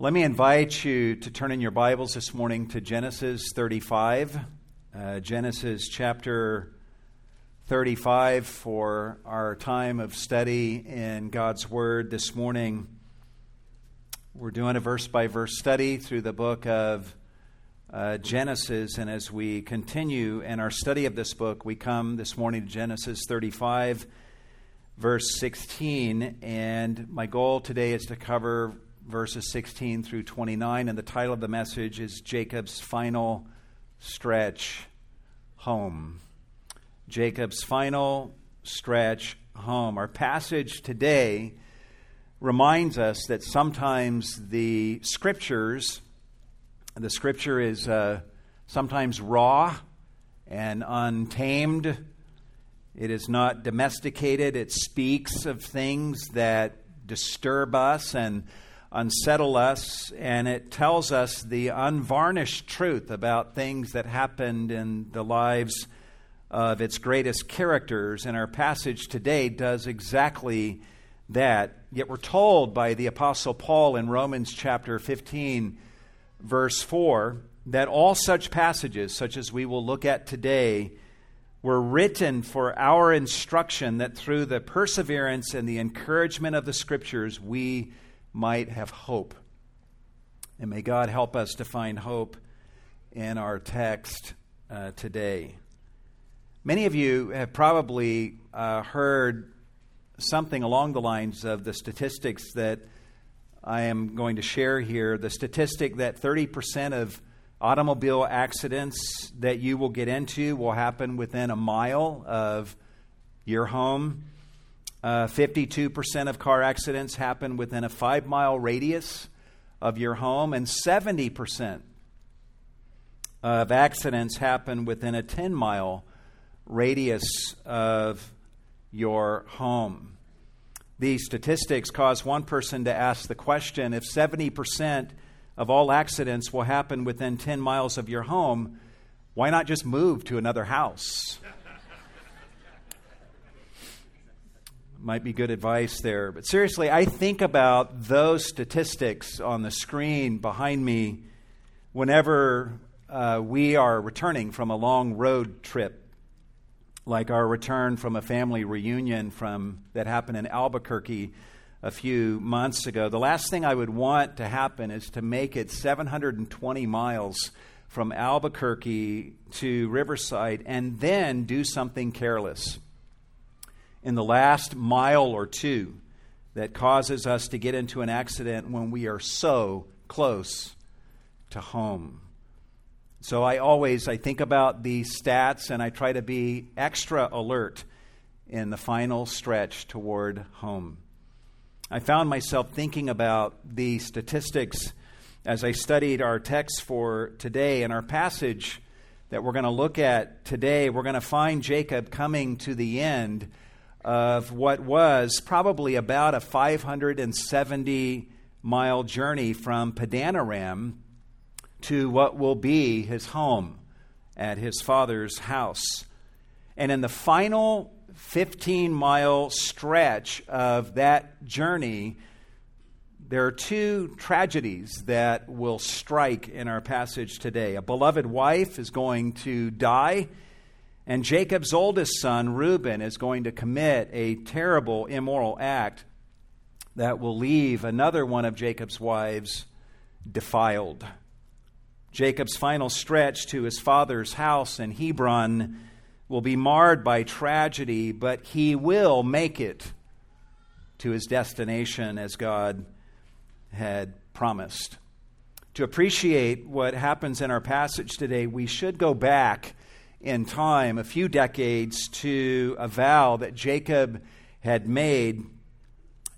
Let me invite you to turn in your Bibles this morning to Genesis 35. Uh, Genesis chapter 35 for our time of study in God's Word this morning. We're doing a verse by verse study through the book of uh, Genesis, and as we continue in our study of this book, we come this morning to Genesis 35, verse 16. And my goal today is to cover verses 16 through 29, and the title of the message is Jacob's Final Stretch Home. Jacob's Final Stretch Home. Our passage today reminds us that sometimes the scriptures, the scripture is uh, sometimes raw and untamed. It is not domesticated. It speaks of things that disturb us and unsettle us, and it tells us the unvarnished truth about things that happened in the lives of its greatest characters. And our passage today does exactly that. Yet we're told by the Apostle Paul in Romans chapter 15, verse 4, that all such passages, such as we will look at today, were written for our instruction that through the perseverance and the encouragement of the Scriptures we might have hope. And may God help us to find hope in our text uh, today. Many of you have probably uh, heard something along the lines of the statistics that I am going to share here. The statistic that 30% of automobile accidents that you will get into will happen within a mile of your home. Uh, 52% of car accidents happen within a five mile radius of your home, and 70% of accidents happen within a 10 mile radius of your home. These statistics cause one person to ask the question if 70% of all accidents will happen within 10 miles of your home, why not just move to another house? Might be good advice there. But seriously, I think about those statistics on the screen behind me whenever uh, we are returning from a long road trip, like our return from a family reunion from that happened in Albuquerque a few months ago. The last thing I would want to happen is to make it 720 miles from Albuquerque to Riverside and then do something careless in the last mile or two that causes us to get into an accident when we are so close to home. So I always I think about these stats and I try to be extra alert in the final stretch toward home. I found myself thinking about the statistics as I studied our text for today and our passage that we're going to look at today. We're going to find Jacob coming to the end of what was probably about a 570 mile journey from Padanaram to what will be his home at his father's house. And in the final 15 mile stretch of that journey, there are two tragedies that will strike in our passage today. A beloved wife is going to die and Jacob's oldest son, Reuben, is going to commit a terrible immoral act that will leave another one of Jacob's wives defiled. Jacob's final stretch to his father's house in Hebron will be marred by tragedy, but he will make it to his destination as God had promised. To appreciate what happens in our passage today, we should go back in time, a few decades, to a vow that Jacob had made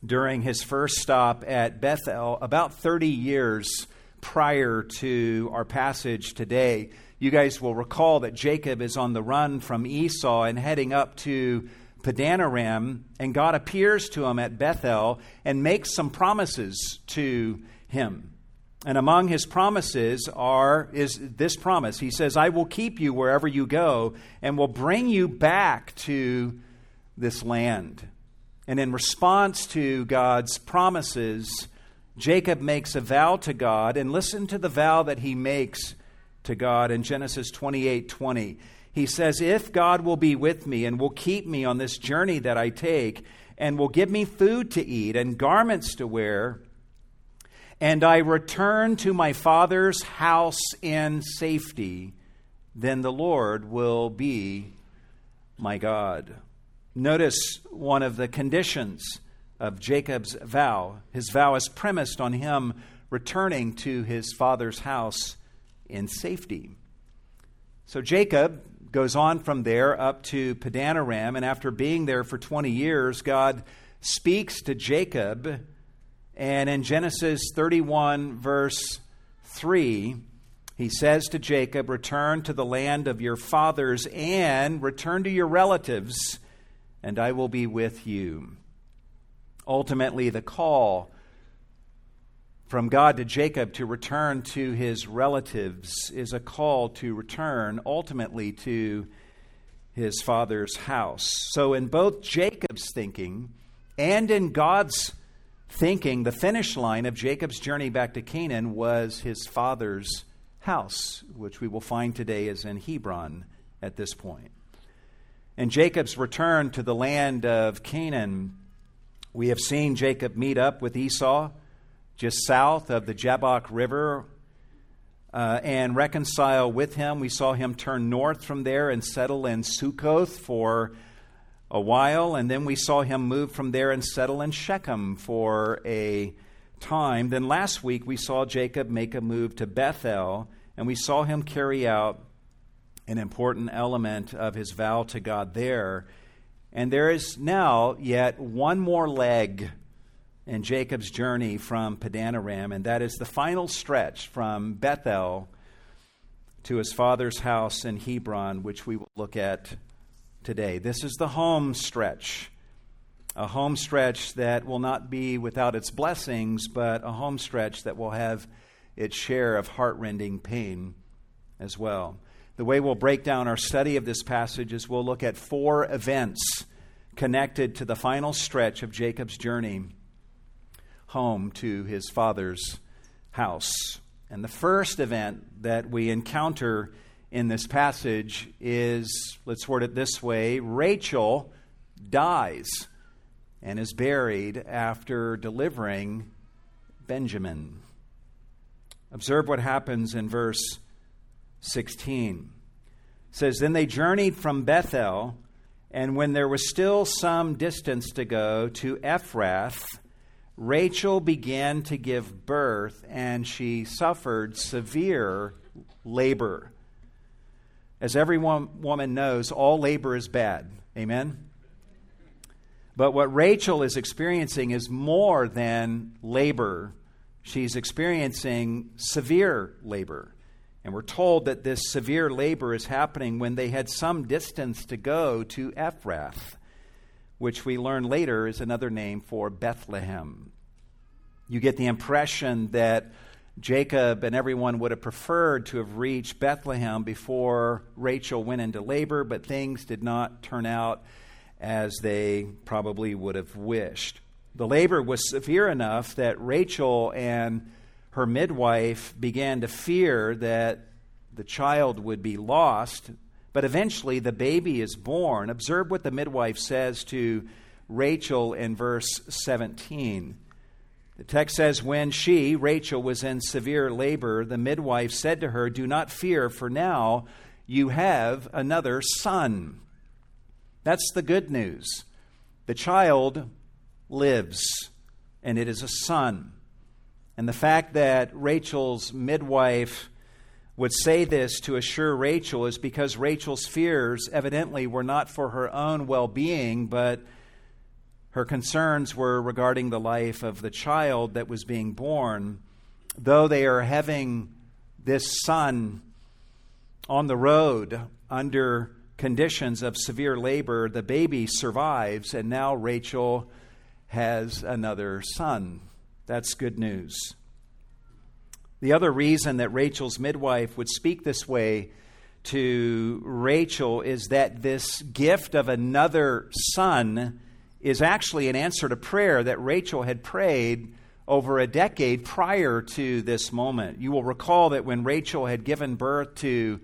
during his first stop at Bethel about 30 years prior to our passage today. You guys will recall that Jacob is on the run from Esau and heading up to Padanaram, and God appears to him at Bethel and makes some promises to him. And among his promises are is this promise. He says, "I will keep you wherever you go and will bring you back to this land." And in response to God's promises, Jacob makes a vow to God, and listen to the vow that he makes to God in Genesis 28 20. He says, If God will be with me and will keep me on this journey that I take, and will give me food to eat and garments to wear, and I return to my father's house in safety, then the Lord will be my God. Notice one of the conditions of Jacob's vow. His vow is premised on him returning to his father's house in safety. So Jacob goes on from there up to Padanaram, and after being there for 20 years, God speaks to Jacob. And in Genesis 31, verse 3, he says to Jacob, Return to the land of your fathers and return to your relatives, and I will be with you. Ultimately, the call from God to Jacob to return to his relatives is a call to return ultimately to his father's house. So, in both Jacob's thinking and in God's thinking, the finish line of Jacob's journey back to Canaan was his father's house, which we will find today is in Hebron at this point. And Jacob's return to the land of Canaan, we have seen Jacob meet up with Esau just south of the Jabbok River uh, and reconcile with him. We saw him turn north from there and settle in Sukkoth for a while, and then we saw him move from there and settle in Shechem for a time. Then last week we saw Jacob make a move to Bethel, and we saw him carry out an important element of his vow to God there. And there is now yet one more leg in Jacob's journey from Padanaram, and that is the final stretch from Bethel to his father's house in Hebron, which we will look at today. This is the home stretch, a home stretch that will not be without its blessings, but a home stretch that will have its share of heartrending pain as well. The way we'll break down our study of this passage is we'll look at four events connected to the final stretch of Jacob's journey home to his father's house. And the first event that we encounter in this passage is, let's word it this way Rachel dies and is buried after delivering Benjamin. Observe what happens in verse 16. It says, Then they journeyed from Bethel, and when there was still some distance to go to Ephrath, Rachel began to give birth and she suffered severe labor. As every woman knows, all labor is bad. Amen? But what Rachel is experiencing is more than labor. She's experiencing severe labor. And we're told that this severe labor is happening when they had some distance to go to Ephrath which we learn later is another name for Bethlehem. You get the impression that Jacob and everyone would have preferred to have reached Bethlehem before Rachel went into labor, but things did not turn out as they probably would have wished. The labor was severe enough that Rachel and her midwife began to fear that the child would be lost but eventually the baby is born. Observe what the midwife says to Rachel in verse 17. The text says, When she, Rachel, was in severe labor, the midwife said to her, Do not fear, for now you have another son. That's the good news. The child lives, and it is a son. And the fact that Rachel's midwife would say this to assure Rachel is because Rachel's fears evidently were not for her own well being, but her concerns were regarding the life of the child that was being born. Though they are having this son on the road under conditions of severe labor, the baby survives, and now Rachel has another son. That's good news. The other reason that Rachel's midwife would speak this way to Rachel is that this gift of another son is actually an answer to prayer that Rachel had prayed over a decade prior to this moment. You will recall that when Rachel had given birth to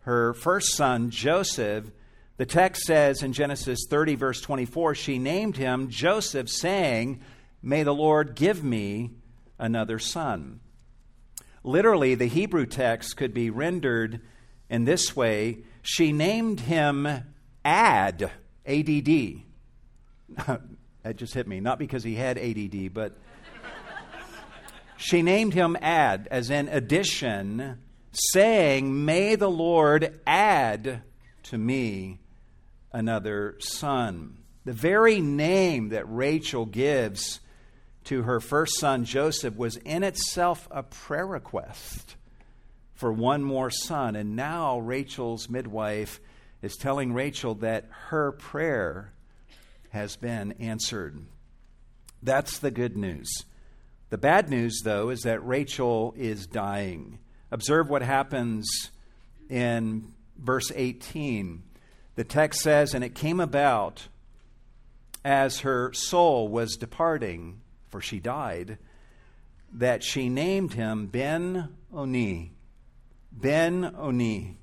her first son, Joseph, the text says in Genesis 30, verse 24, she named him Joseph, saying, May the Lord give me another son. Literally, the Hebrew text could be rendered in this way She named him Ad, A D D. that just hit me, not because he had ADD, but she named him Ad, as in addition, saying, May the Lord add to me another son. The very name that Rachel gives to her first son, Joseph, was in itself a prayer request for one more son. And now Rachel's midwife is telling Rachel that her prayer has been answered. That's the good news. The bad news, though, is that Rachel is dying. Observe what happens in verse 18. The text says, And it came about as her soul was departing, for she died, that she named him Ben Oni. Ben Oni.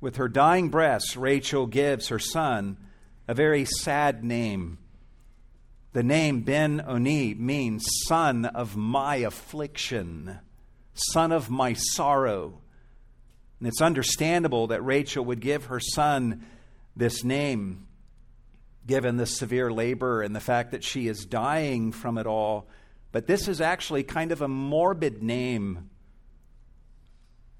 With her dying breaths, Rachel gives her son a very sad name. The name Ben Oni means son of my affliction, son of my sorrow. And it's understandable that Rachel would give her son this name, given the severe labor and the fact that she is dying from it all. But this is actually kind of a morbid name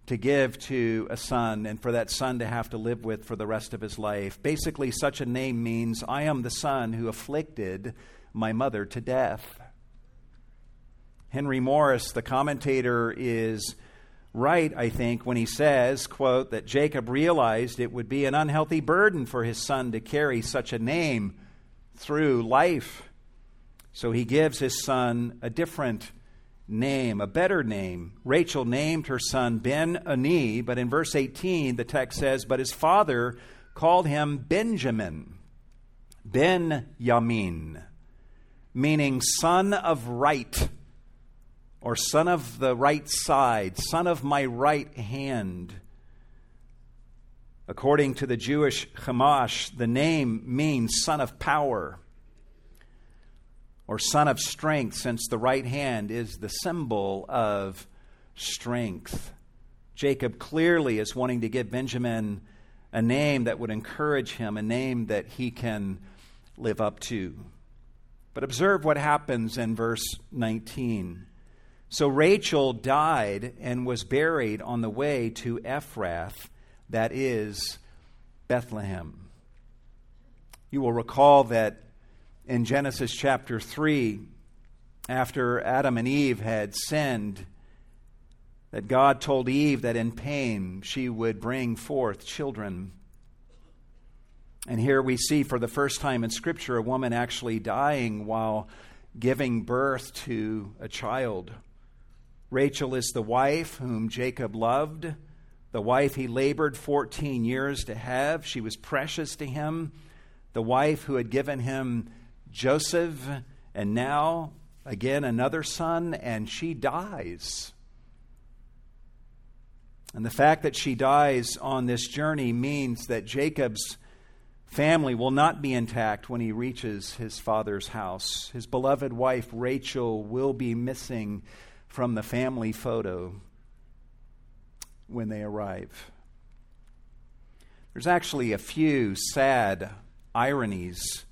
to give to a son and for that son to have to live with for the rest of his life. Basically, such a name means, I am the son who afflicted my mother to death. Henry Morris, the commentator, is right, I think, when he says, quote, that Jacob realized it would be an unhealthy burden for his son to carry such a name through life. So he gives his son a different name, a better name. Rachel named her son Ben Ani, but in verse 18, the text says, But his father called him Benjamin, Ben Yamin, meaning son of right or son of the right side, son of my right hand. According to the Jewish Chumash, the name means son of power or son of strength, since the right hand is the symbol of strength. Jacob clearly is wanting to give Benjamin a name that would encourage him, a name that he can live up to. But observe what happens in verse 19. So Rachel died and was buried on the way to Ephrath, that is Bethlehem. You will recall that in Genesis chapter 3, after Adam and Eve had sinned, that God told Eve that in pain she would bring forth children. And here we see for the first time in Scripture a woman actually dying while giving birth to a child. Rachel is the wife whom Jacob loved, the wife he labored 14 years to have. She was precious to him, the wife who had given him Joseph, and now again another son, and she dies. And the fact that she dies on this journey means that Jacob's family will not be intact when he reaches his father's house. His beloved wife, Rachel, will be missing from the family photo when they arrive. There's actually a few sad ironies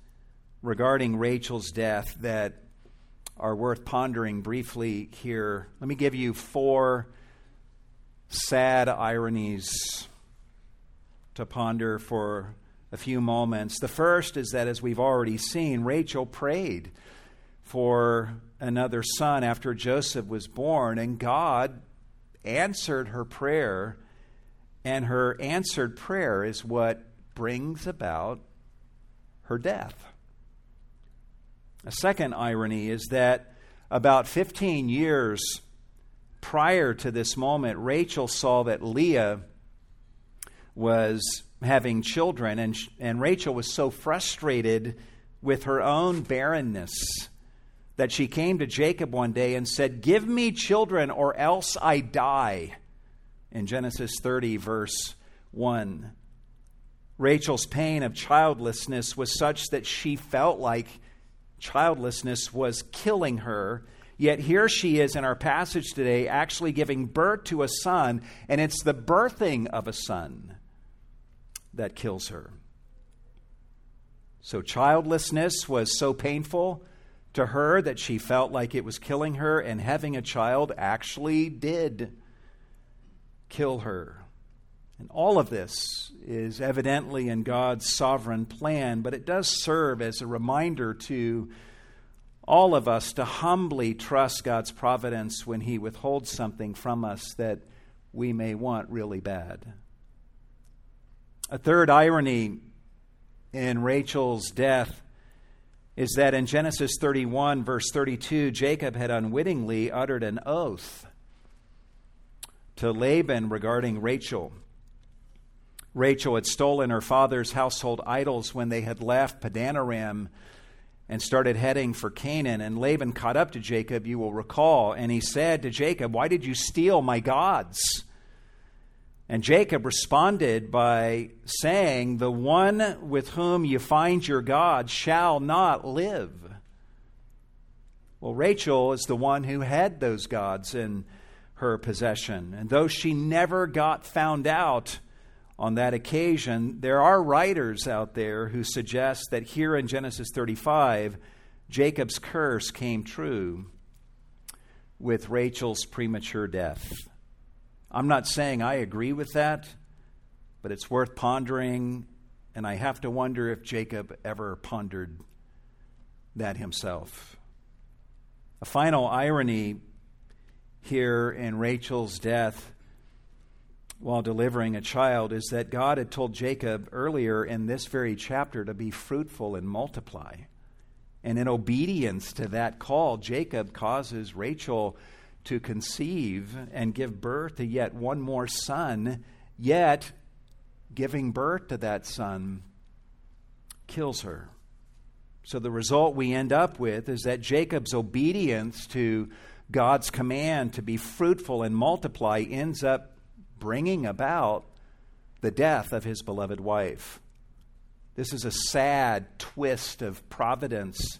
regarding Rachel's death that are worth pondering briefly here. Let me give you four sad ironies to ponder for a few moments. The first is that, as we've already seen, Rachel prayed for another son after Joseph was born, and God answered her prayer, and her answered prayer is what brings about her death. A second irony is that about 15 years prior to this moment, Rachel saw that Leah was having children, and, and Rachel was so frustrated with her own barrenness that she came to Jacob one day and said, Give me children or else I die. In Genesis 30, verse 1. Rachel's pain of childlessness was such that she felt like childlessness was killing her. Yet here she is in our passage today, actually giving birth to a son, and it's the birthing of a son that kills her. So, childlessness was so painful to her that she felt like it was killing her, and having a child actually did kill her. And all of this is evidently in God's sovereign plan, but it does serve as a reminder to all of us to humbly trust God's providence when He withholds something from us that we may want really bad. A third irony in Rachel's death is that in Genesis 31, verse 32, Jacob had unwittingly uttered an oath to Laban regarding Rachel. Rachel had stolen her father's household idols when they had left Padanaram and started heading for Canaan. And Laban caught up to Jacob, you will recall, and he said to Jacob, Why did you steal my gods? And Jacob responded by saying, The one with whom you find your God shall not live. Well, Rachel is the one who had those gods in her possession. And though she never got found out, on that occasion, there are writers out there who suggest that here in Genesis 35, Jacob's curse came true with Rachel's premature death. I'm not saying I agree with that, but it's worth pondering, and I have to wonder if Jacob ever pondered that himself. A final irony here in Rachel's death while delivering a child is that God had told Jacob earlier in this very chapter to be fruitful and multiply. And in obedience to that call, Jacob causes Rachel to conceive and give birth to yet one more son, yet giving birth to that son kills her. So the result we end up with is that Jacob's obedience to God's command to be fruitful and multiply ends up bringing about the death of his beloved wife. This is a sad twist of providence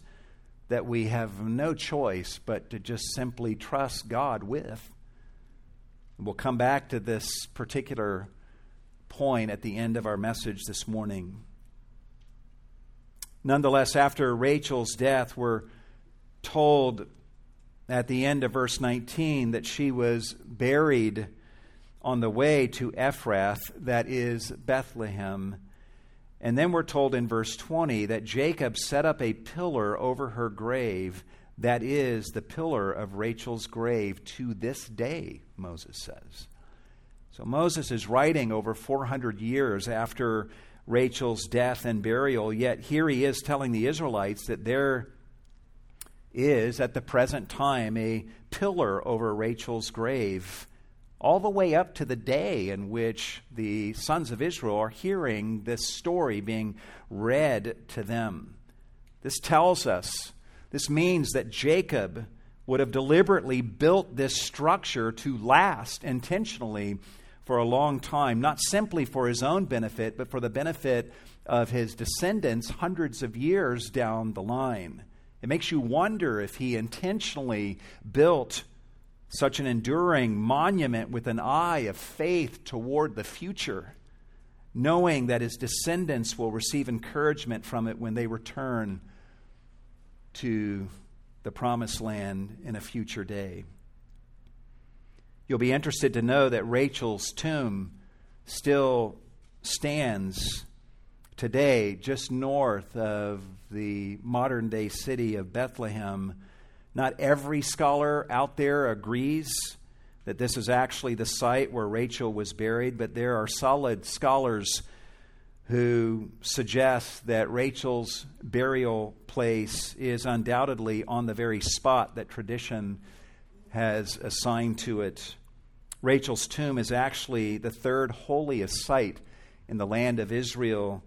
that we have no choice but to just simply trust God with. We'll come back to this particular point at the end of our message this morning. Nonetheless, after Rachel's death, we're told at the end of verse 19 that she was buried on the way to Ephrath, that is Bethlehem. And then we're told in verse 20 that Jacob set up a pillar over her grave, that is the pillar of Rachel's grave to this day, Moses says. So Moses is writing over 400 years after Rachel's death and burial, yet here he is telling the Israelites that there is at the present time a pillar over Rachel's grave all the way up to the day in which the sons of Israel are hearing this story being read to them. This tells us, this means that Jacob would have deliberately built this structure to last intentionally for a long time, not simply for his own benefit, but for the benefit of his descendants hundreds of years down the line. It makes you wonder if he intentionally built such an enduring monument with an eye of faith toward the future, knowing that his descendants will receive encouragement from it when they return to the promised land in a future day. You'll be interested to know that Rachel's tomb still stands today just north of the modern day city of Bethlehem not every scholar out there agrees that this is actually the site where Rachel was buried, but there are solid scholars who suggest that Rachel's burial place is undoubtedly on the very spot that tradition has assigned to it. Rachel's tomb is actually the third holiest site in the land of Israel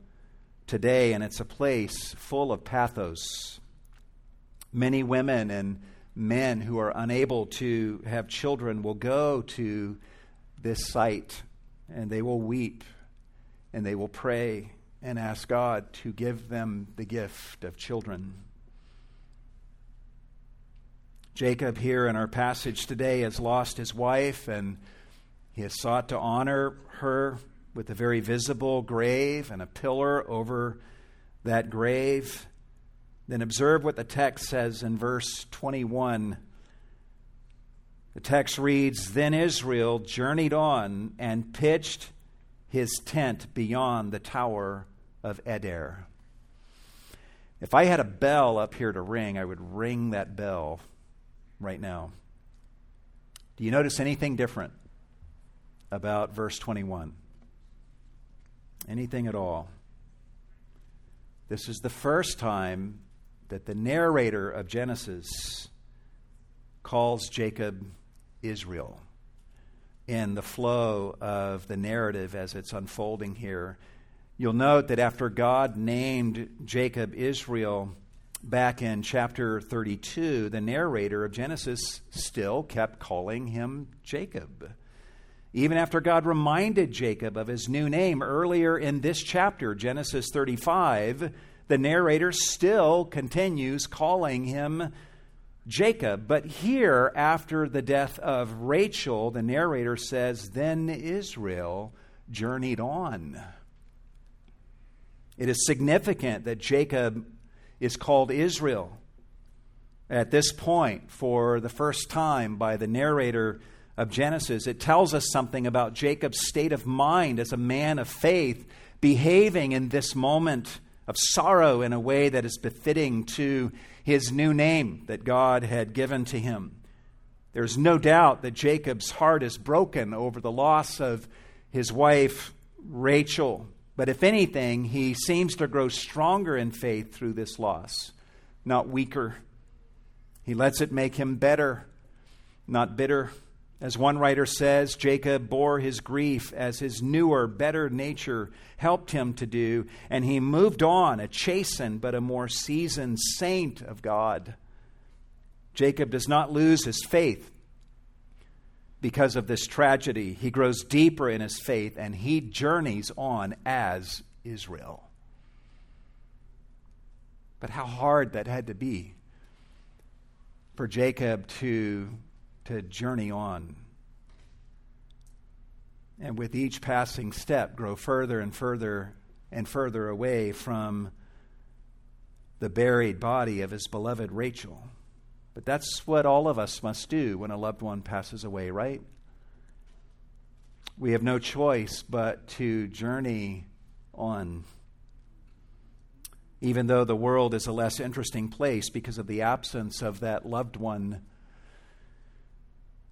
today, and it's a place full of pathos Many women and men who are unable to have children will go to this site and they will weep and they will pray and ask God to give them the gift of children. Jacob, here in our passage today, has lost his wife and he has sought to honor her with a very visible grave and a pillar over that grave. Then observe what the text says in verse 21. The text reads Then Israel journeyed on and pitched his tent beyond the tower of Eder. If I had a bell up here to ring, I would ring that bell right now. Do you notice anything different about verse 21? Anything at all? This is the first time that the narrator of Genesis calls Jacob Israel in the flow of the narrative as it's unfolding here. You'll note that after God named Jacob Israel back in chapter 32, the narrator of Genesis still kept calling him Jacob. Even after God reminded Jacob of his new name earlier in this chapter, Genesis 35, the narrator still continues calling him Jacob. But here, after the death of Rachel, the narrator says, Then Israel journeyed on. It is significant that Jacob is called Israel at this point for the first time by the narrator of Genesis. It tells us something about Jacob's state of mind as a man of faith, behaving in this moment of sorrow in a way that is befitting to his new name that God had given to him. There's no doubt that Jacob's heart is broken over the loss of his wife, Rachel. But if anything, he seems to grow stronger in faith through this loss, not weaker. He lets it make him better, not bitter. As one writer says, Jacob bore his grief as his newer, better nature helped him to do, and he moved on, a chastened but a more seasoned saint of God. Jacob does not lose his faith because of this tragedy. He grows deeper in his faith and he journeys on as Israel. But how hard that had to be for Jacob to to journey on. And with each passing step, grow further and further and further away from the buried body of his beloved Rachel. But that's what all of us must do when a loved one passes away, right? We have no choice but to journey on. Even though the world is a less interesting place because of the absence of that loved one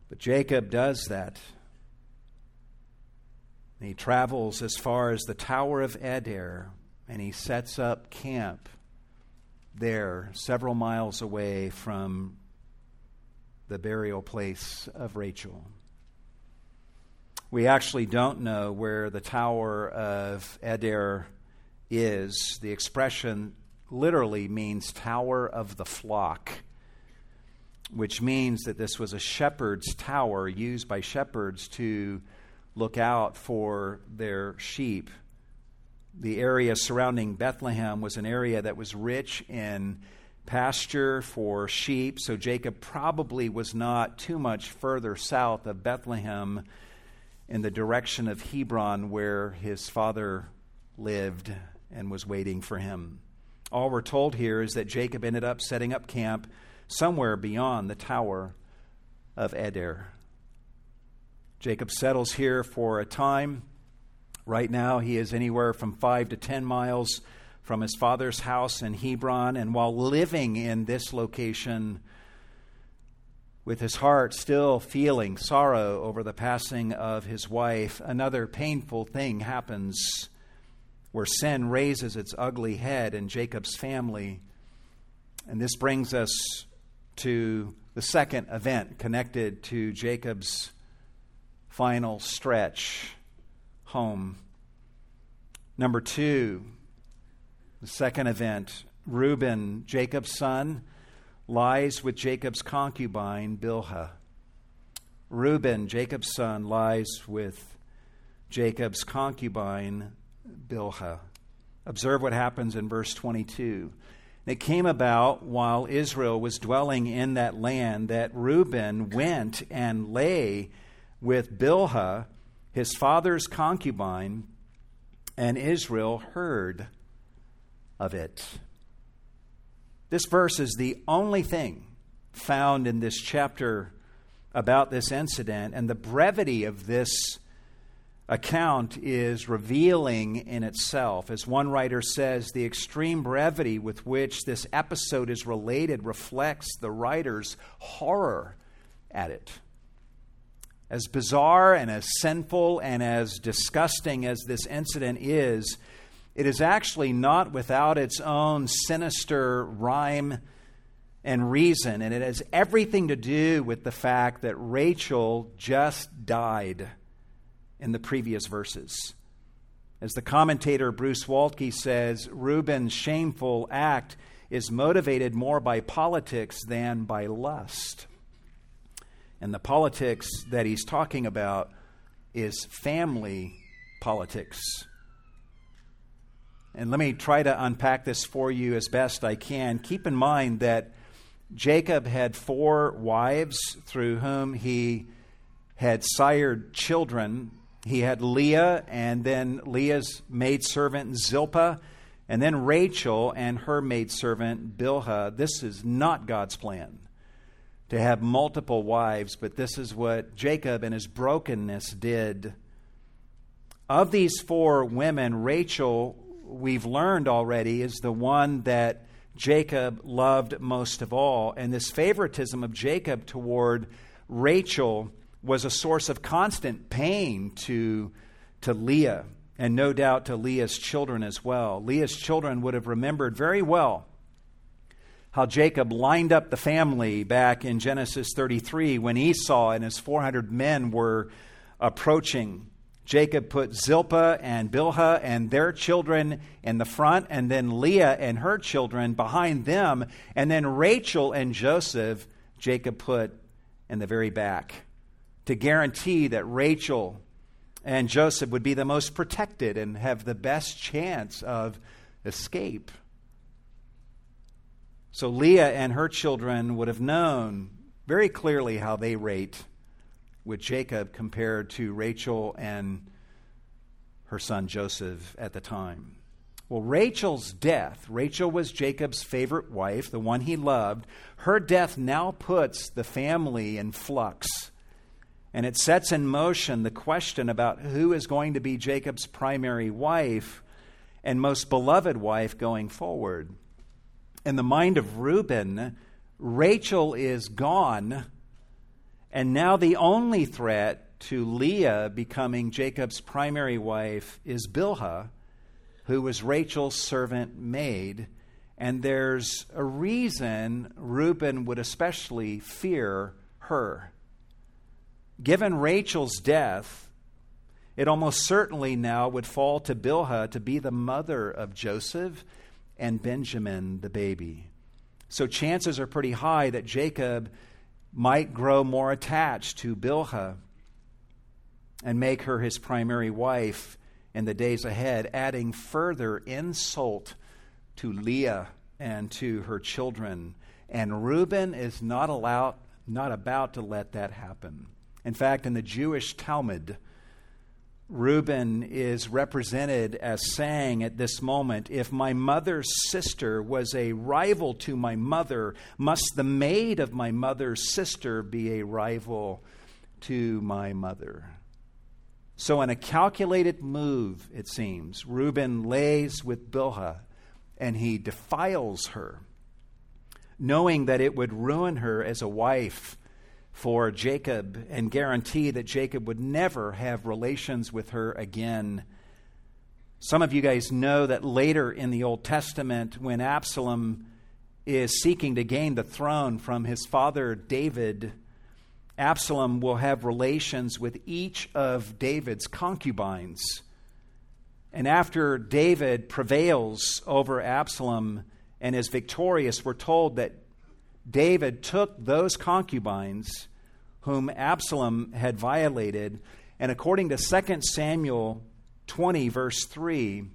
but Jacob does that. he travels as far as the Tower of Eder and he sets up camp there, several miles away from the burial place of Rachel. We actually don't know where the Tower of Eder is. The expression literally means Tower of the Flock which means that this was a shepherd's tower used by shepherds to look out for their sheep. The area surrounding Bethlehem was an area that was rich in pasture for sheep, so Jacob probably was not too much further south of Bethlehem in the direction of Hebron where his father lived and was waiting for him. All we're told here is that Jacob ended up setting up camp somewhere beyond the Tower of Eder. Jacob settles here for a time. Right now, he is anywhere from five to ten miles from his father's house in Hebron. And while living in this location, with his heart still feeling sorrow over the passing of his wife, another painful thing happens where sin raises its ugly head in Jacob's family. And this brings us to the second event connected to Jacob's final stretch home. Number two, the second event, Reuben, Jacob's son, lies with Jacob's concubine, Bilhah. Reuben, Jacob's son, lies with Jacob's concubine, Bilhah. Observe what happens in verse 22. It came about while Israel was dwelling in that land that Reuben went and lay with Bilhah, his father's concubine, and Israel heard of it. This verse is the only thing found in this chapter about this incident, and the brevity of this account is revealing in itself. As one writer says, the extreme brevity with which this episode is related reflects the writer's horror at it. As bizarre and as sinful and as disgusting as this incident is, it is actually not without its own sinister rhyme and reason, and it has everything to do with the fact that Rachel just died in the previous verses. As the commentator Bruce Waltke says, Reuben's shameful act is motivated more by politics than by lust. And the politics that he's talking about is family politics. And let me try to unpack this for you as best I can. Keep in mind that Jacob had four wives through whom he had sired children. He had Leah, and then Leah's maidservant Zilpah, and then Rachel and her maidservant Bilhah. This is not God's plan to have multiple wives, but this is what Jacob in his brokenness did. Of these four women, Rachel, we've learned already, is the one that Jacob loved most of all. And this favoritism of Jacob toward Rachel was a source of constant pain to, to Leah, and no doubt to Leah's children as well. Leah's children would have remembered very well how Jacob lined up the family back in Genesis 33 when Esau and his 400 men were approaching. Jacob put Zilpah and Bilhah and their children in the front, and then Leah and her children behind them, and then Rachel and Joseph, Jacob put in the very back to guarantee that Rachel and Joseph would be the most protected and have the best chance of escape. So Leah and her children would have known very clearly how they rate with Jacob compared to Rachel and her son Joseph at the time. Well, Rachel's death, Rachel was Jacob's favorite wife, the one he loved. Her death now puts the family in flux. And it sets in motion the question about who is going to be Jacob's primary wife and most beloved wife going forward in the mind of Reuben, Rachel is gone, and now the only threat to Leah becoming Jacob's primary wife is Bilhah, who was Rachel's servant maid. And there's a reason Reuben would especially fear her. Given Rachel's death, it almost certainly now would fall to Bilhah to be the mother of Joseph and Benjamin the baby. So chances are pretty high that Jacob might grow more attached to Bilhah and make her his primary wife in the days ahead, adding further insult to Leah and to her children. And Reuben is not allowed, not about to let that happen. In fact, in the Jewish Talmud, Reuben is represented as saying at this moment, If my mother's sister was a rival to my mother, must the maid of my mother's sister be a rival to my mother? So, in a calculated move, it seems, Reuben lays with Bilhah and he defiles her, knowing that it would ruin her as a wife for Jacob and guarantee that Jacob would never have relations with her again. Some of you guys know that later in the Old Testament, when Absalom is seeking to gain the throne from his father David, Absalom will have relations with each of David's concubines. And after David prevails over Absalom and is victorious, we're told that David took those concubines whom Absalom had violated, and according to 2 Samuel 20, verse 3,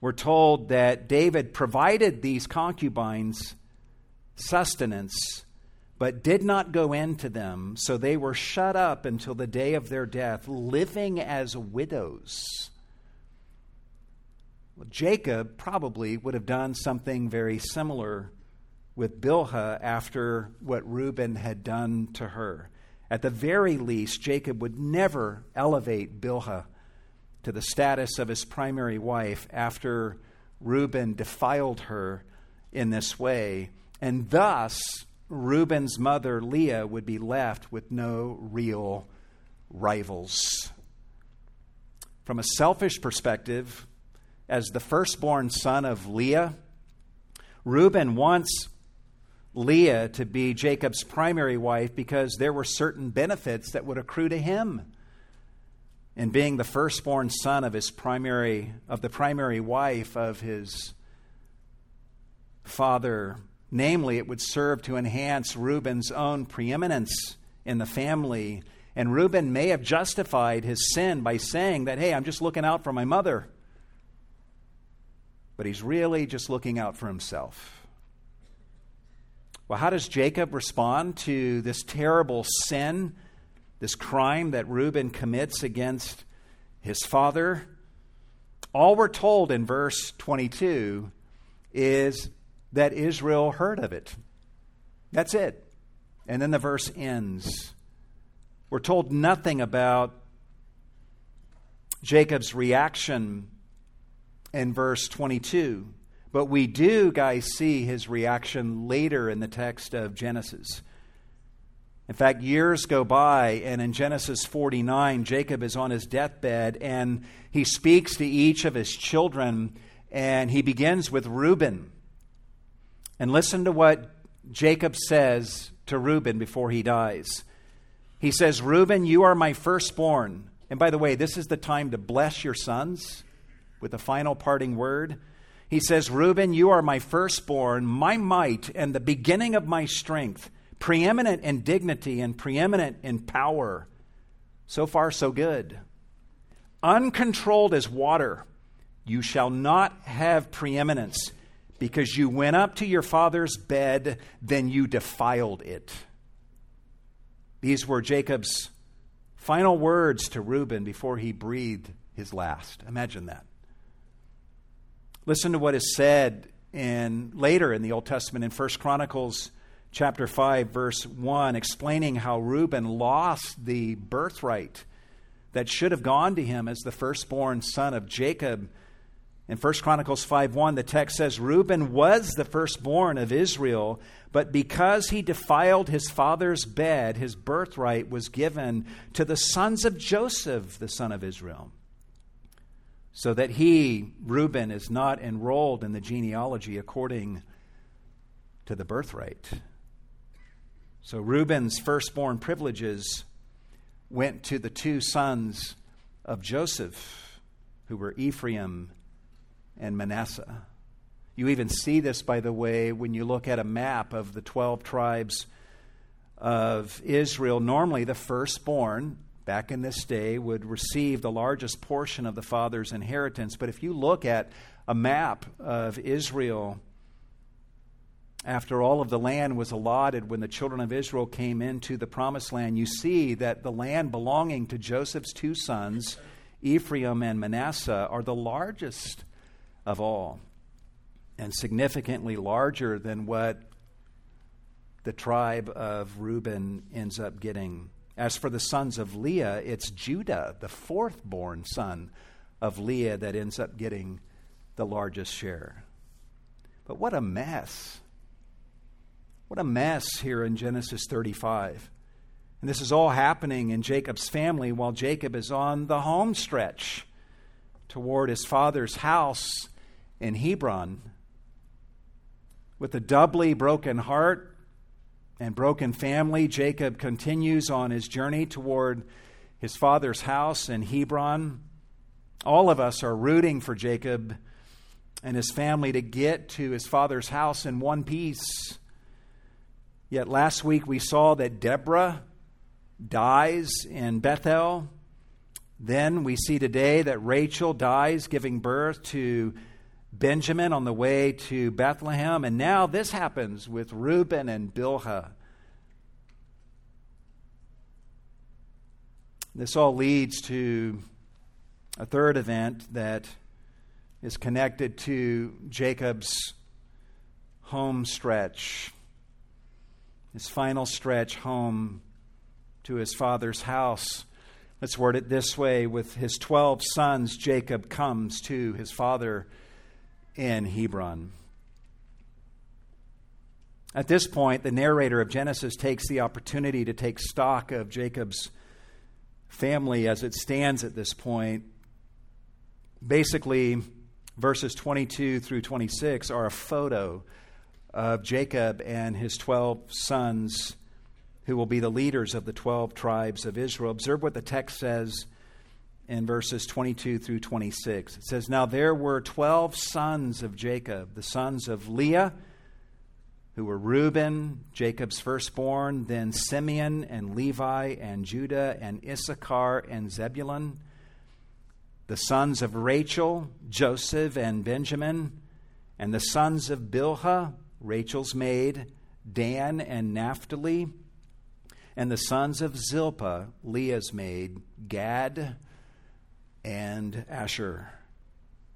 we're told that David provided these concubines sustenance, but did not go into them, so they were shut up until the day of their death, living as widows. Well, Jacob probably would have done something very similar with Bilhah after what Reuben had done to her. At the very least, Jacob would never elevate Bilhah to the status of his primary wife after Reuben defiled her in this way. And thus, Reuben's mother, Leah, would be left with no real rivals. From a selfish perspective, as the firstborn son of Leah, Reuben wants Leah to be Jacob's primary wife because there were certain benefits that would accrue to him. In being the firstborn son of his primary of the primary wife of his father namely it would serve to enhance Reuben's own preeminence in the family. And Reuben may have justified his sin by saying that hey I'm just looking out for my mother. But he's really just looking out for himself well how does Jacob respond to this terrible sin this crime that Reuben commits against his father. All we're told in verse 22 is that Israel heard of it. That's it. And then the verse ends. We're told nothing about Jacob's reaction in verse 22, but we do, guys, see his reaction later in the text of Genesis. In fact, years go by, and in Genesis 49, Jacob is on his deathbed, and he speaks to each of his children, and he begins with Reuben. And listen to what Jacob says to Reuben before he dies. He says, Reuben, you are my firstborn. And by the way, this is the time to bless your sons with a final parting word. He says, Reuben, you are my firstborn, my might, and the beginning of my strength preeminent in dignity and preeminent in power. So far, so good. Uncontrolled as water, you shall not have preeminence because you went up to your father's bed, then you defiled it. These were Jacob's final words to Reuben before he breathed his last. Imagine that. Listen to what is said in later in the Old Testament in 1 Chronicles chapter 5, verse 1, explaining how Reuben lost the birthright that should have gone to him as the firstborn son of Jacob. In 1 Chronicles 5 1, the text says, Reuben was the firstborn of Israel, but because he defiled his father's bed, his birthright was given to the sons of Joseph, the son of Israel. So that he, Reuben, is not enrolled in the genealogy according to the birthright. So Reuben's firstborn privileges went to the two sons of Joseph, who were Ephraim and Manasseh. You even see this, by the way, when you look at a map of the 12 tribes of Israel. Normally, the firstborn, back in this day, would receive the largest portion of the father's inheritance. But if you look at a map of Israel, after all of the land was allotted when the children of Israel came into the promised land, you see that the land belonging to Joseph's two sons, Ephraim and Manasseh, are the largest of all and significantly larger than what the tribe of Reuben ends up getting. As for the sons of Leah, it's Judah, the fourth born son of Leah, that ends up getting the largest share. But what a mess what a mess here in Genesis 35. And this is all happening in Jacob's family while Jacob is on the home stretch toward his father's house in Hebron. With a doubly broken heart and broken family, Jacob continues on his journey toward his father's house in Hebron. All of us are rooting for Jacob and his family to get to his father's house in one piece Yet last week we saw that Deborah dies in Bethel. Then we see today that Rachel dies giving birth to Benjamin on the way to Bethlehem. And now this happens with Reuben and Bilhah. This all leads to a third event that is connected to Jacob's home stretch, his final stretch home to his father's house. Let's word it this way with his 12 sons, Jacob comes to his father in Hebron. At this point, the narrator of Genesis takes the opportunity to take stock of Jacob's family as it stands at this point. Basically, verses 22 through 26 are a photo of Jacob and his 12 sons who will be the leaders of the 12 tribes of Israel. Observe what the text says in verses 22 through 26. It says, Now there were 12 sons of Jacob, the sons of Leah, who were Reuben, Jacob's firstborn, then Simeon and Levi and Judah and Issachar and Zebulun, the sons of Rachel, Joseph and Benjamin, and the sons of Bilhah, Rachel's maid, Dan and Naphtali, and the sons of Zilpah, Leah's maid, Gad and Asher.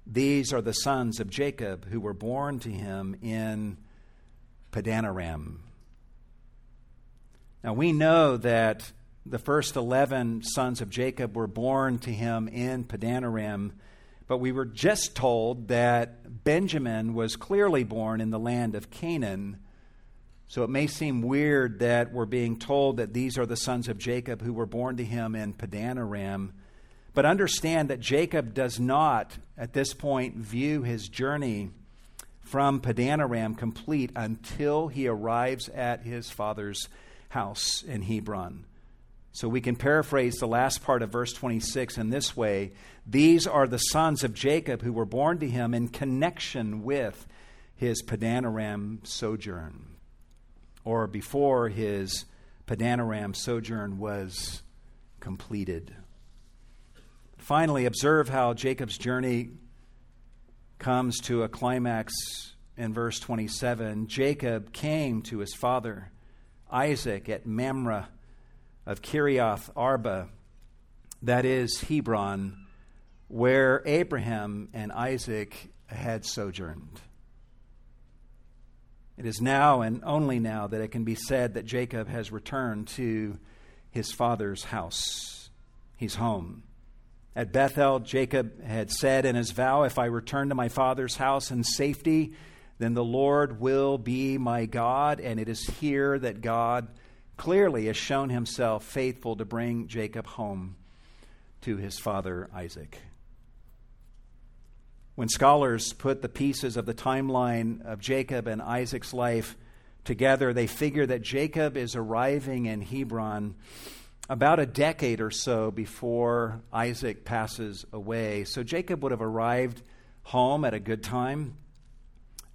These are the sons of Jacob who were born to him in Padanaram. Now we know that the first 11 sons of Jacob were born to him in Padanaram, but we were just told that Benjamin was clearly born in the land of Canaan. So it may seem weird that we're being told that these are the sons of Jacob who were born to him in Padanaram. But understand that Jacob does not, at this point, view his journey from Padanaram complete until he arrives at his father's house in Hebron. So we can paraphrase the last part of verse 26 in this way These are the sons of Jacob who were born to him in connection with his Padanaram sojourn or before his Padanaram sojourn was completed. Finally, observe how Jacob's journey comes to a climax in verse 27. Jacob came to his father Isaac at Mamre of Kiriath Arba, that is Hebron, where Abraham and Isaac had sojourned. It is now and only now that it can be said that Jacob has returned to his father's house. He's home. At Bethel, Jacob had said in his vow, If I return to my father's house in safety, then the Lord will be my God. And it is here that God clearly has shown himself faithful to bring Jacob home to his father Isaac. When scholars put the pieces of the timeline of Jacob and Isaac's life together, they figure that Jacob is arriving in Hebron about a decade or so before Isaac passes away. So Jacob would have arrived home at a good time,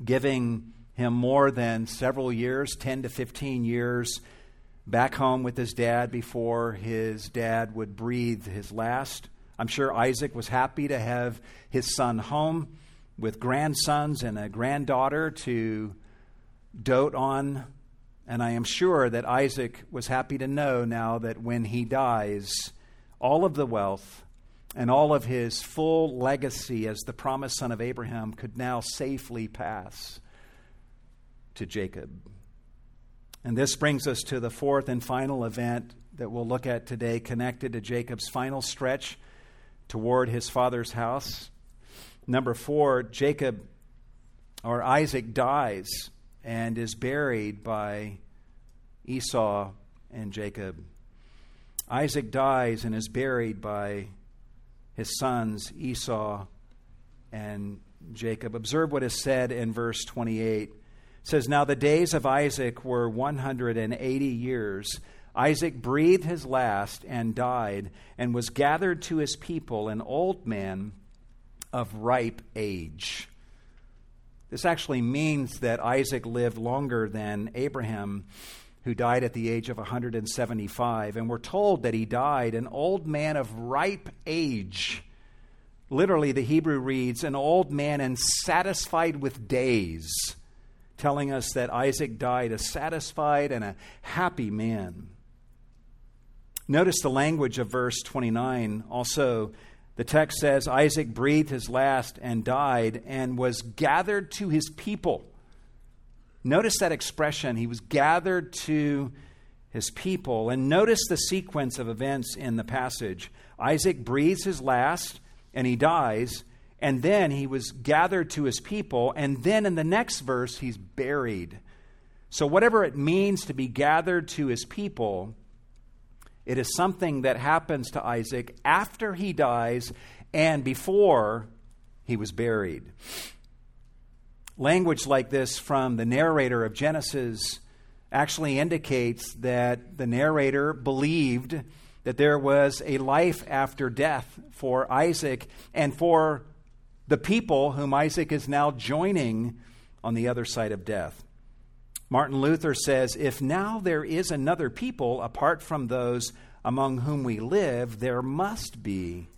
giving him more than several years 10 to 15 years back home with his dad before his dad would breathe his last. I'm sure Isaac was happy to have his son home with grandsons and a granddaughter to dote on. And I am sure that Isaac was happy to know now that when he dies, all of the wealth and all of his full legacy as the promised son of Abraham could now safely pass to Jacob. And this brings us to the fourth and final event that we'll look at today, connected to Jacob's final stretch toward his father's house. Number four, Jacob or Isaac dies and is buried by Esau and Jacob. Isaac dies and is buried by his sons Esau and Jacob. Observe what is said in verse 28. It says, Now the days of Isaac were 180 years. Isaac breathed his last and died, and was gathered to his people, an old man of ripe age. This actually means that Isaac lived longer than Abraham. who died at the age of 175. And we're told that he died an old man of ripe age. Literally, the Hebrew reads, an old man and satisfied with days, telling us that Isaac died a satisfied and a happy man. Notice the language of verse 29. Also, the text says Isaac breathed his last and died and was gathered to his people. Notice that expression. He was gathered to his people. And notice the sequence of events in the passage. Isaac breathes his last and he dies. And then he was gathered to his people. And then in the next verse, he's buried. So, whatever it means to be gathered to his people, it is something that happens to Isaac after he dies and before he was buried. Language like this from the narrator of Genesis actually indicates that the narrator believed that there was a life after death for Isaac and for the people whom Isaac is now joining on the other side of death. Martin Luther says if now there is another people apart from those among whom we live, there must be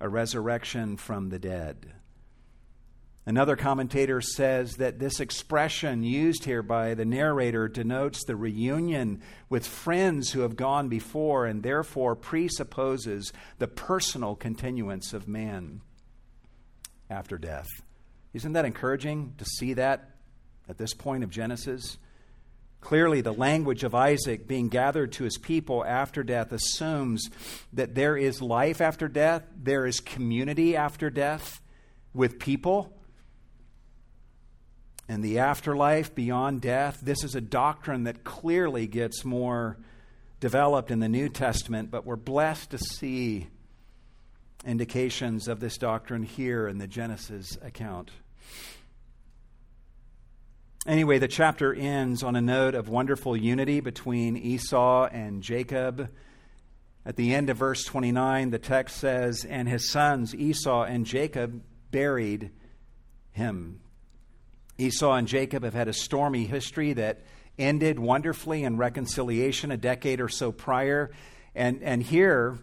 a resurrection from the dead. Another commentator says that this expression used here by the narrator denotes the reunion with friends who have gone before and therefore presupposes the personal continuance of man after death. Isn't that encouraging to see that at this point of Genesis? Clearly, the language of Isaac being gathered to his people after death assumes that there is life after death, there is community after death with people and the afterlife beyond death. This is a doctrine that clearly gets more developed in the New Testament, but we're blessed to see indications of this doctrine here in the Genesis account. Anyway, the chapter ends on a note of wonderful unity between Esau and Jacob. At the end of verse 29, the text says, And his sons, Esau and Jacob, buried him. Esau and Jacob have had a stormy history that ended wonderfully in reconciliation a decade or so prior. And, and here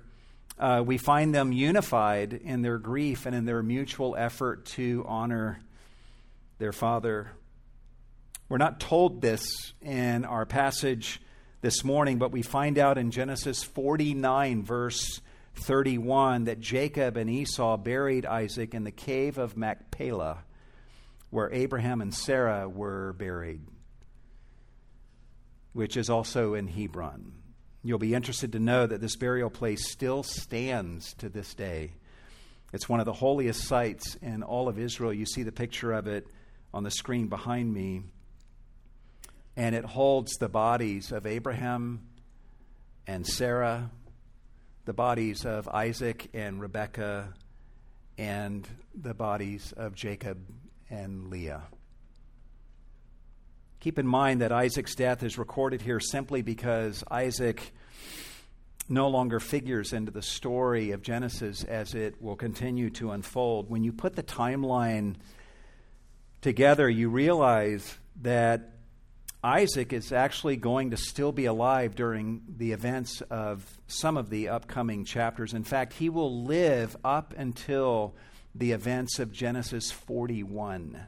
uh, we find them unified in their grief and in their mutual effort to honor their father. We're not told this in our passage this morning, but we find out in Genesis 49, verse 31, that Jacob and Esau buried Isaac in the cave of Machpelah where Abraham and Sarah were buried, which is also in Hebron. You'll be interested to know that this burial place still stands to this day. It's one of the holiest sites in all of Israel. You see the picture of it on the screen behind me. And it holds the bodies of Abraham and Sarah, the bodies of Isaac and Rebekah, and the bodies of Jacob and Leah. Keep in mind that Isaac's death is recorded here simply because Isaac no longer figures into the story of Genesis as it will continue to unfold. When you put the timeline together, you realize that Isaac is actually going to still be alive during the events of some of the upcoming chapters. In fact, he will live up until the events of Genesis 41.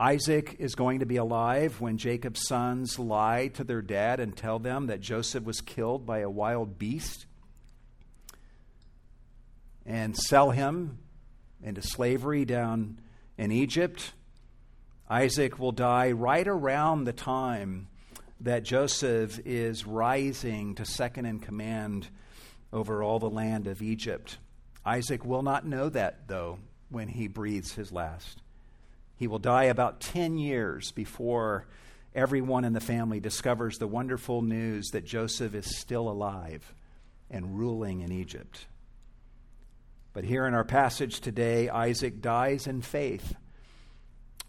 Isaac is going to be alive when Jacob's sons lie to their dad and tell them that Joseph was killed by a wild beast and sell him into slavery down in Egypt. Isaac will die right around the time that Joseph is rising to second in command over all the land of Egypt. Isaac will not know that, though, when he breathes his last. He will die about 10 years before everyone in the family discovers the wonderful news that Joseph is still alive and ruling in Egypt. But here in our passage today, Isaac dies in faith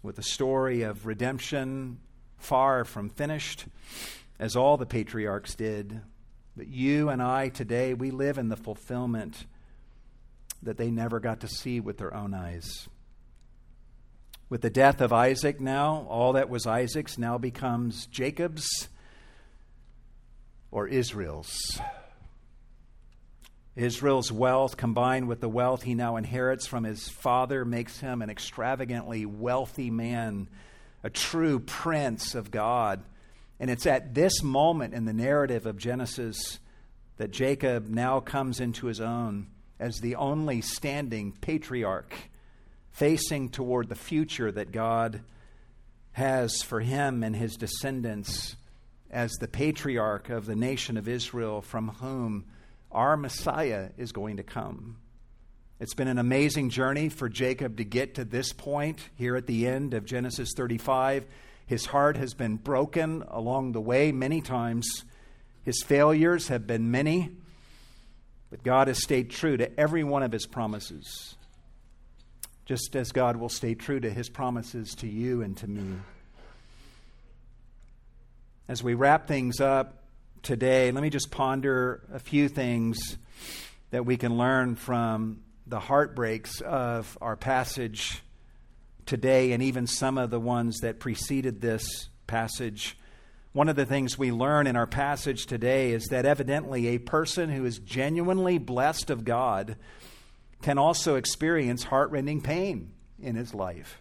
with a story of redemption far from finished, as all the patriarchs did. But you and I today, we live in the fulfillment that they never got to see with their own eyes. With the death of Isaac now, all that was Isaac's now becomes Jacob's. or Israel's. Israel's wealth, combined with the wealth he now inherits from his father, makes him an extravagantly wealthy man, a true prince of God. And it's at this moment in the narrative of Genesis that Jacob now comes into his own as the only standing patriarch, facing toward the future that God has for him and his descendants as the patriarch of the nation of Israel from whom our Messiah is going to come. It's been an amazing journey for Jacob to get to this point here at the end of Genesis 35. His heart has been broken along the way many times. His failures have been many, but God has stayed true to every one of his promises, just as God will stay true to his promises to you and to me. As we wrap things up, today, let me just ponder a few things that we can learn from the heartbreaks of our passage today and even some of the ones that preceded this passage. One of the things we learn in our passage today is that evidently a person who is genuinely blessed of God can also experience heartrending pain in his life.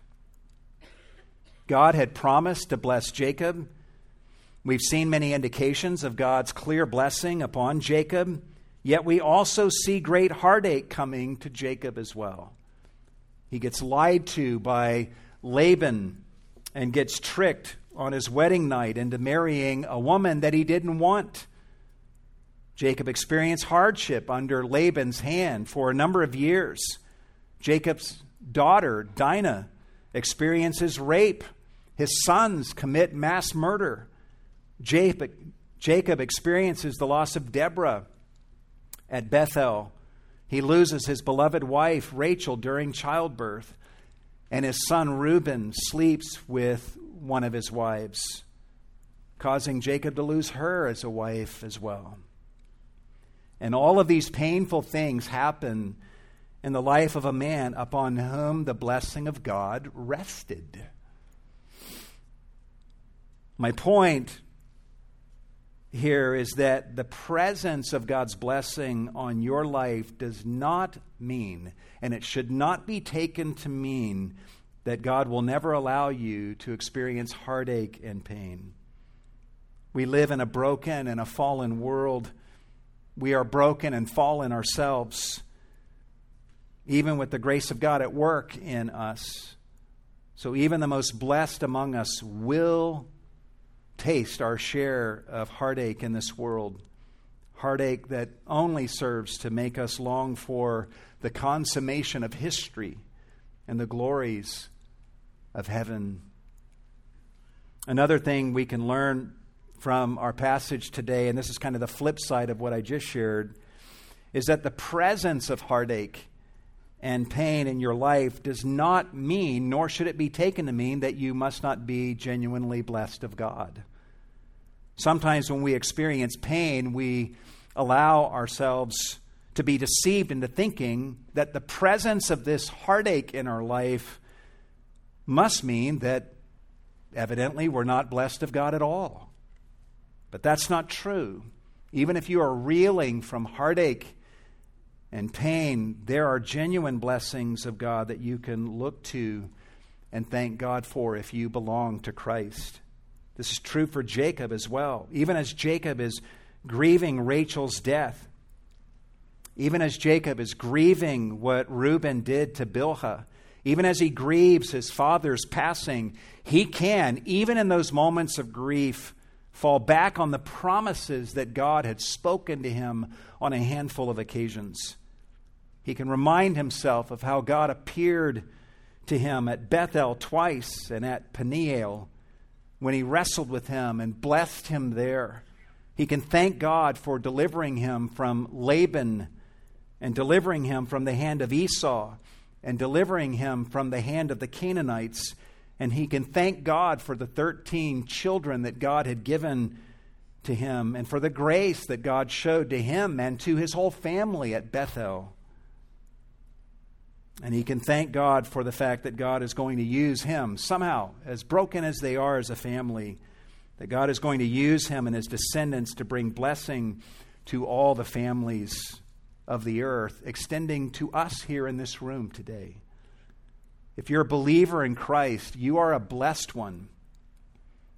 God had promised to bless Jacob We've seen many indications of God's clear blessing upon Jacob, yet we also see great heartache coming to Jacob as well. He gets lied to by Laban and gets tricked on his wedding night into marrying a woman that he didn't want. Jacob experienced hardship under Laban's hand for a number of years. Jacob's daughter, Dinah, experiences rape. His sons commit mass murder. Jacob, experiences the loss of Deborah at Bethel. He loses his beloved wife, Rachel, during childbirth, and his son Reuben sleeps with one of his wives, causing Jacob to lose her as a wife as well. And all of these painful things happen in the life of a man upon whom the blessing of God rested. My point here is that the presence of God's blessing on your life does not mean, and it should not be taken to mean, that God will never allow you to experience heartache and pain. We live in a broken and a fallen world. We are broken and fallen ourselves, even with the grace of God at work in us. So, even the most blessed among us will taste our share of heartache in this world. Heartache that only serves to make us long for the consummation of history and the glories of heaven. Another thing we can learn from our passage today, and this is kind of the flip side of what I just shared, is that the presence of heartache and pain in your life does not mean, nor should it be taken to mean, that you must not be genuinely blessed of God. Sometimes when we experience pain, we allow ourselves to be deceived into thinking that the presence of this heartache in our life must mean that evidently we're not blessed of God at all. But that's not true. Even if you are reeling from heartache and pain, there are genuine blessings of God that you can look to and thank God for if you belong to Christ. This is true for Jacob as well. Even as Jacob is grieving Rachel's death, even as Jacob is grieving what Reuben did to Bilhah, even as he grieves his father's passing, he can, even in those moments of grief, fall back on the promises that God had spoken to him on a handful of occasions. He can remind himself of how God appeared to him at Bethel twice and at Peniel when he wrestled with him and blessed him there. He can thank God for delivering him from Laban and delivering him from the hand of Esau and delivering him from the hand of the Canaanites. And he can thank God for the 13 children that God had given to him and for the grace that God showed to him and to his whole family at Bethel. And he can thank God for the fact that God is going to use him somehow, as broken as they are as a family, that God is going to use him and his descendants to bring blessing to all the families of the earth, extending to us here in this room today. If you're a believer in Christ, you are a blessed one.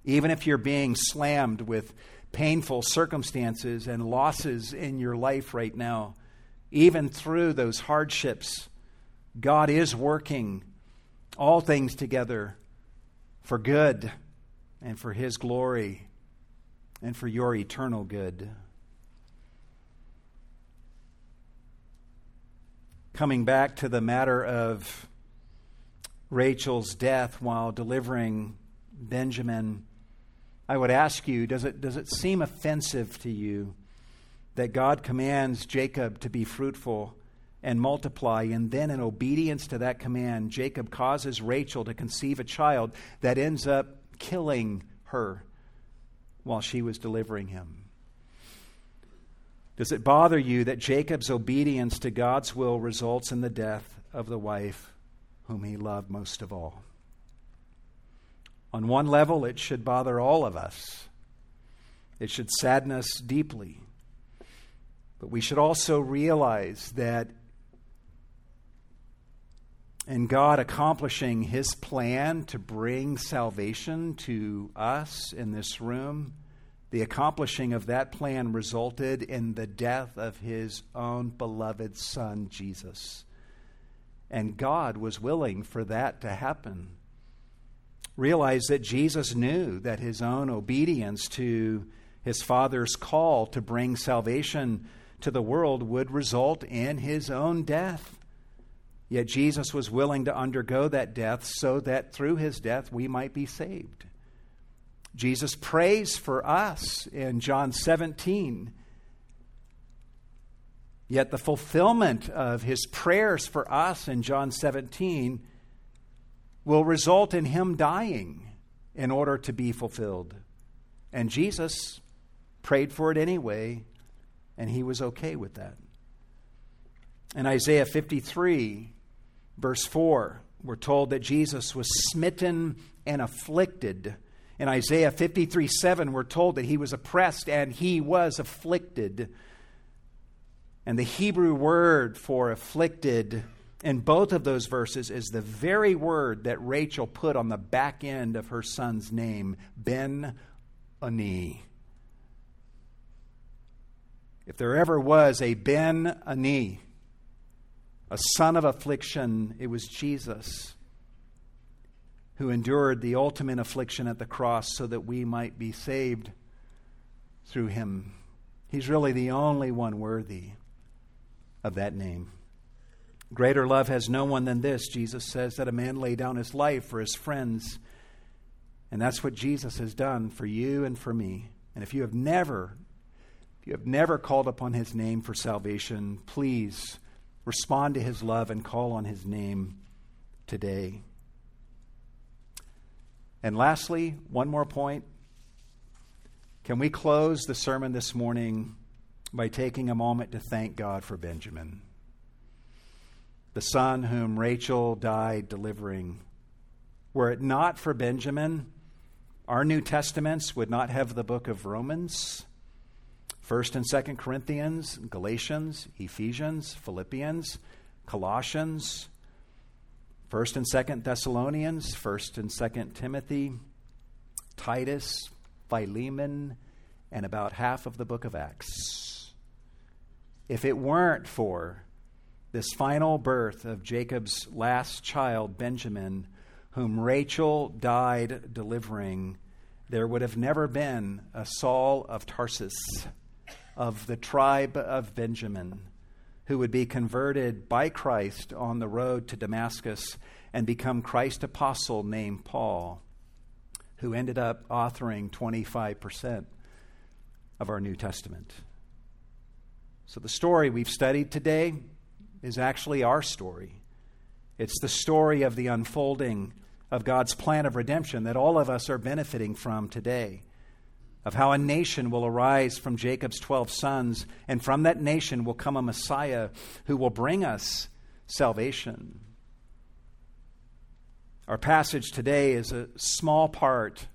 Even if you're being slammed with painful circumstances and losses in your life right now, even through those hardships, God is working all things together for good and for His glory and for your eternal good. Coming back to the matter of Rachel's death while delivering Benjamin, I would ask you does it, does it seem offensive to you that God commands Jacob to be fruitful and multiply, and then in obedience to that command, Jacob causes Rachel to conceive a child that ends up killing her while she was delivering him? Does it bother you that Jacob's obedience to God's will results in the death of the wife whom he loved most of all? On one level, it should bother all of us. It should sadden us deeply. But we should also realize that in God accomplishing his plan to bring salvation to us in this room, the accomplishing of that plan resulted in the death of his own beloved son, Jesus. And God was willing for that to happen. Realize that Jesus knew that his own obedience to his Father's call to bring salvation to the world would result in his own death. Yet Jesus was willing to undergo that death so that through his death we might be saved. Jesus prays for us in John 17. Yet the fulfillment of his prayers for us in John 17 will result in him dying in order to be fulfilled. And Jesus prayed for it anyway, and he was okay with that. In Isaiah 53, verse 4, we're told that Jesus was smitten and afflicted. In Isaiah 53 7, we're told that he was oppressed and he was afflicted. And the Hebrew word for afflicted in both of those verses is the very word that Rachel put on the back end of her son's name, Ben Ani. If there ever was a Ben Ani, a son of affliction, it was Jesus who endured the ultimate affliction at the cross so that we might be saved through him. He's really the only one worthy of that name. Greater love has no one than this, Jesus says, that a man lay down his life for his friends. And that's what Jesus has done for you and for me. And if you have never, if you have never called upon his name for salvation, please respond to his love and call on his name today. And lastly, one more point. Can we close the sermon this morning by taking a moment to thank God for Benjamin, the son whom Rachel died delivering? Were it not for Benjamin, our New Testaments would not have the book of Romans 1st and 2nd Corinthians, Galatians, Ephesians, Philippians, Colossians, 1st and 2nd Thessalonians, 1st and 2nd Timothy, Titus, Philemon, and about half of the book of Acts. If it weren't for this final birth of Jacob's last child, Benjamin, whom Rachel died delivering, there would have never been a Saul of Tarsus of the tribe of Benjamin who would be converted by Christ on the road to Damascus and become Christ apostle named Paul, who ended up authoring 25% of our New Testament. So the story we've studied today is actually our story. It's the story of the unfolding of God's plan of redemption that all of us are benefiting from today of how a nation will arise from Jacob's 12 sons, and from that nation will come a Messiah who will bring us salvation. Our passage today is a small part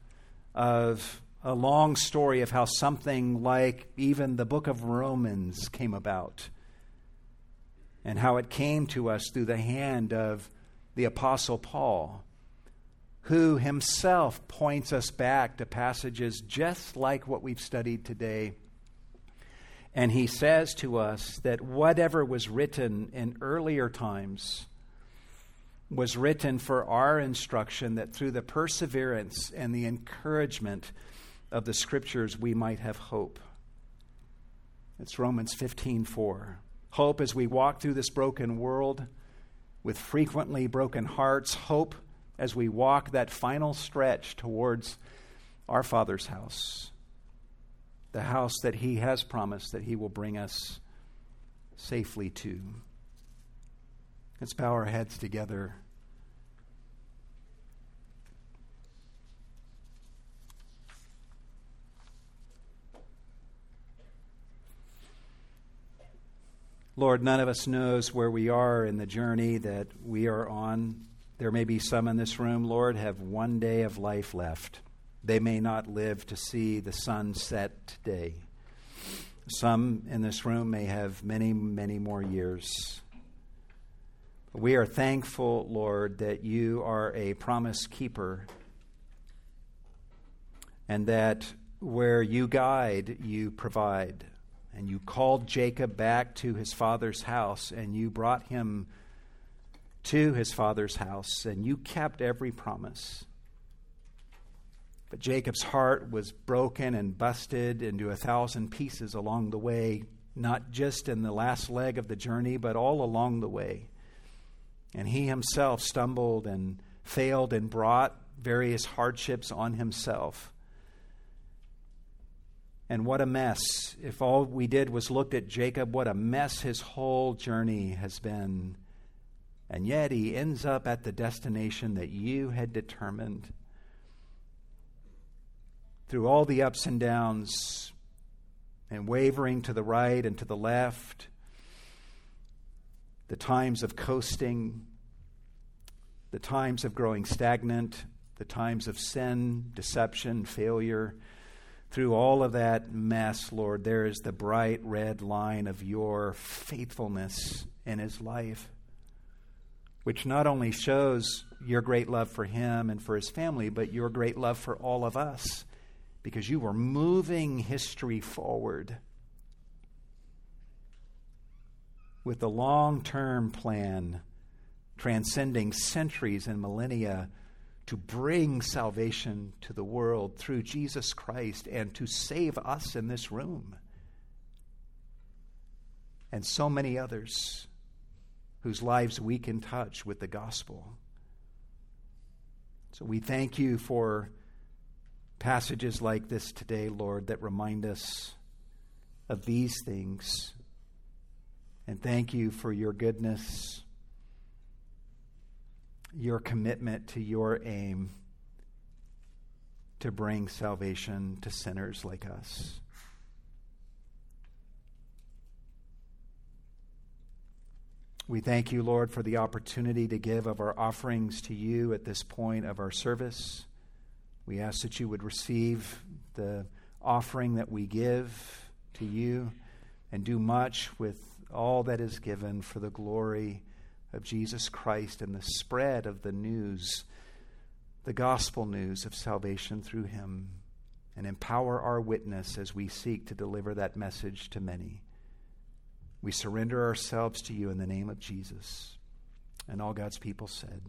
of a long story of how something like even the book of Romans came about and how it came to us through the hand of the Apostle Paul, who himself points us back to passages just like what we've studied today. And he says to us that whatever was written in earlier times was written for our instruction, that through the perseverance and the encouragement of the scriptures we might have hope. It's Romans 15:4. Hope as we walk through this broken world with frequently broken hearts, hope as we walk that final stretch towards our Father's house. The house that he has promised that he will bring us safely to. Let's bow our heads together. Lord, none of us knows where we are in the journey that we are on. There may be some in this room, Lord, have one day of life left. They may not live to see the sun set today. Some in this room may have many, many more years. We are thankful, Lord, that you are a promise keeper and that where you guide, you provide and you called Jacob back to his father's house, and you brought him to his father's house, and you kept every promise. But Jacob's heart was broken and busted into a thousand pieces along the way, not just in the last leg of the journey, but all along the way. And he himself stumbled and failed and brought various hardships on himself. And what a mess. If all we did was looked at Jacob, what a mess his whole journey has been. And yet he ends up at the destination that you had determined. Through all the ups and downs, and wavering to the right and to the left, the times of coasting, the times of growing stagnant, the times of sin, deception, failure through all of that mess, Lord, there is the bright red line of your faithfulness in his life, which not only shows your great love for him and for his family, but your great love for all of us, because you were moving history forward with the long term plan transcending centuries and millennia to bring salvation to the world through Jesus Christ and to save us in this room and so many others whose lives we can touch with the gospel. So we thank you for passages like this today, Lord, that remind us of these things. And thank you for your goodness your commitment to your aim to bring salvation to sinners like us. We thank you, Lord, for the opportunity to give of our offerings to you at this point of our service. We ask that you would receive the offering that we give to you and do much with all that is given for the glory of Jesus Christ and the spread of the news, the gospel news of salvation through him, and empower our witness as we seek to deliver that message to many. We surrender ourselves to you in the name of Jesus. And all God's people said,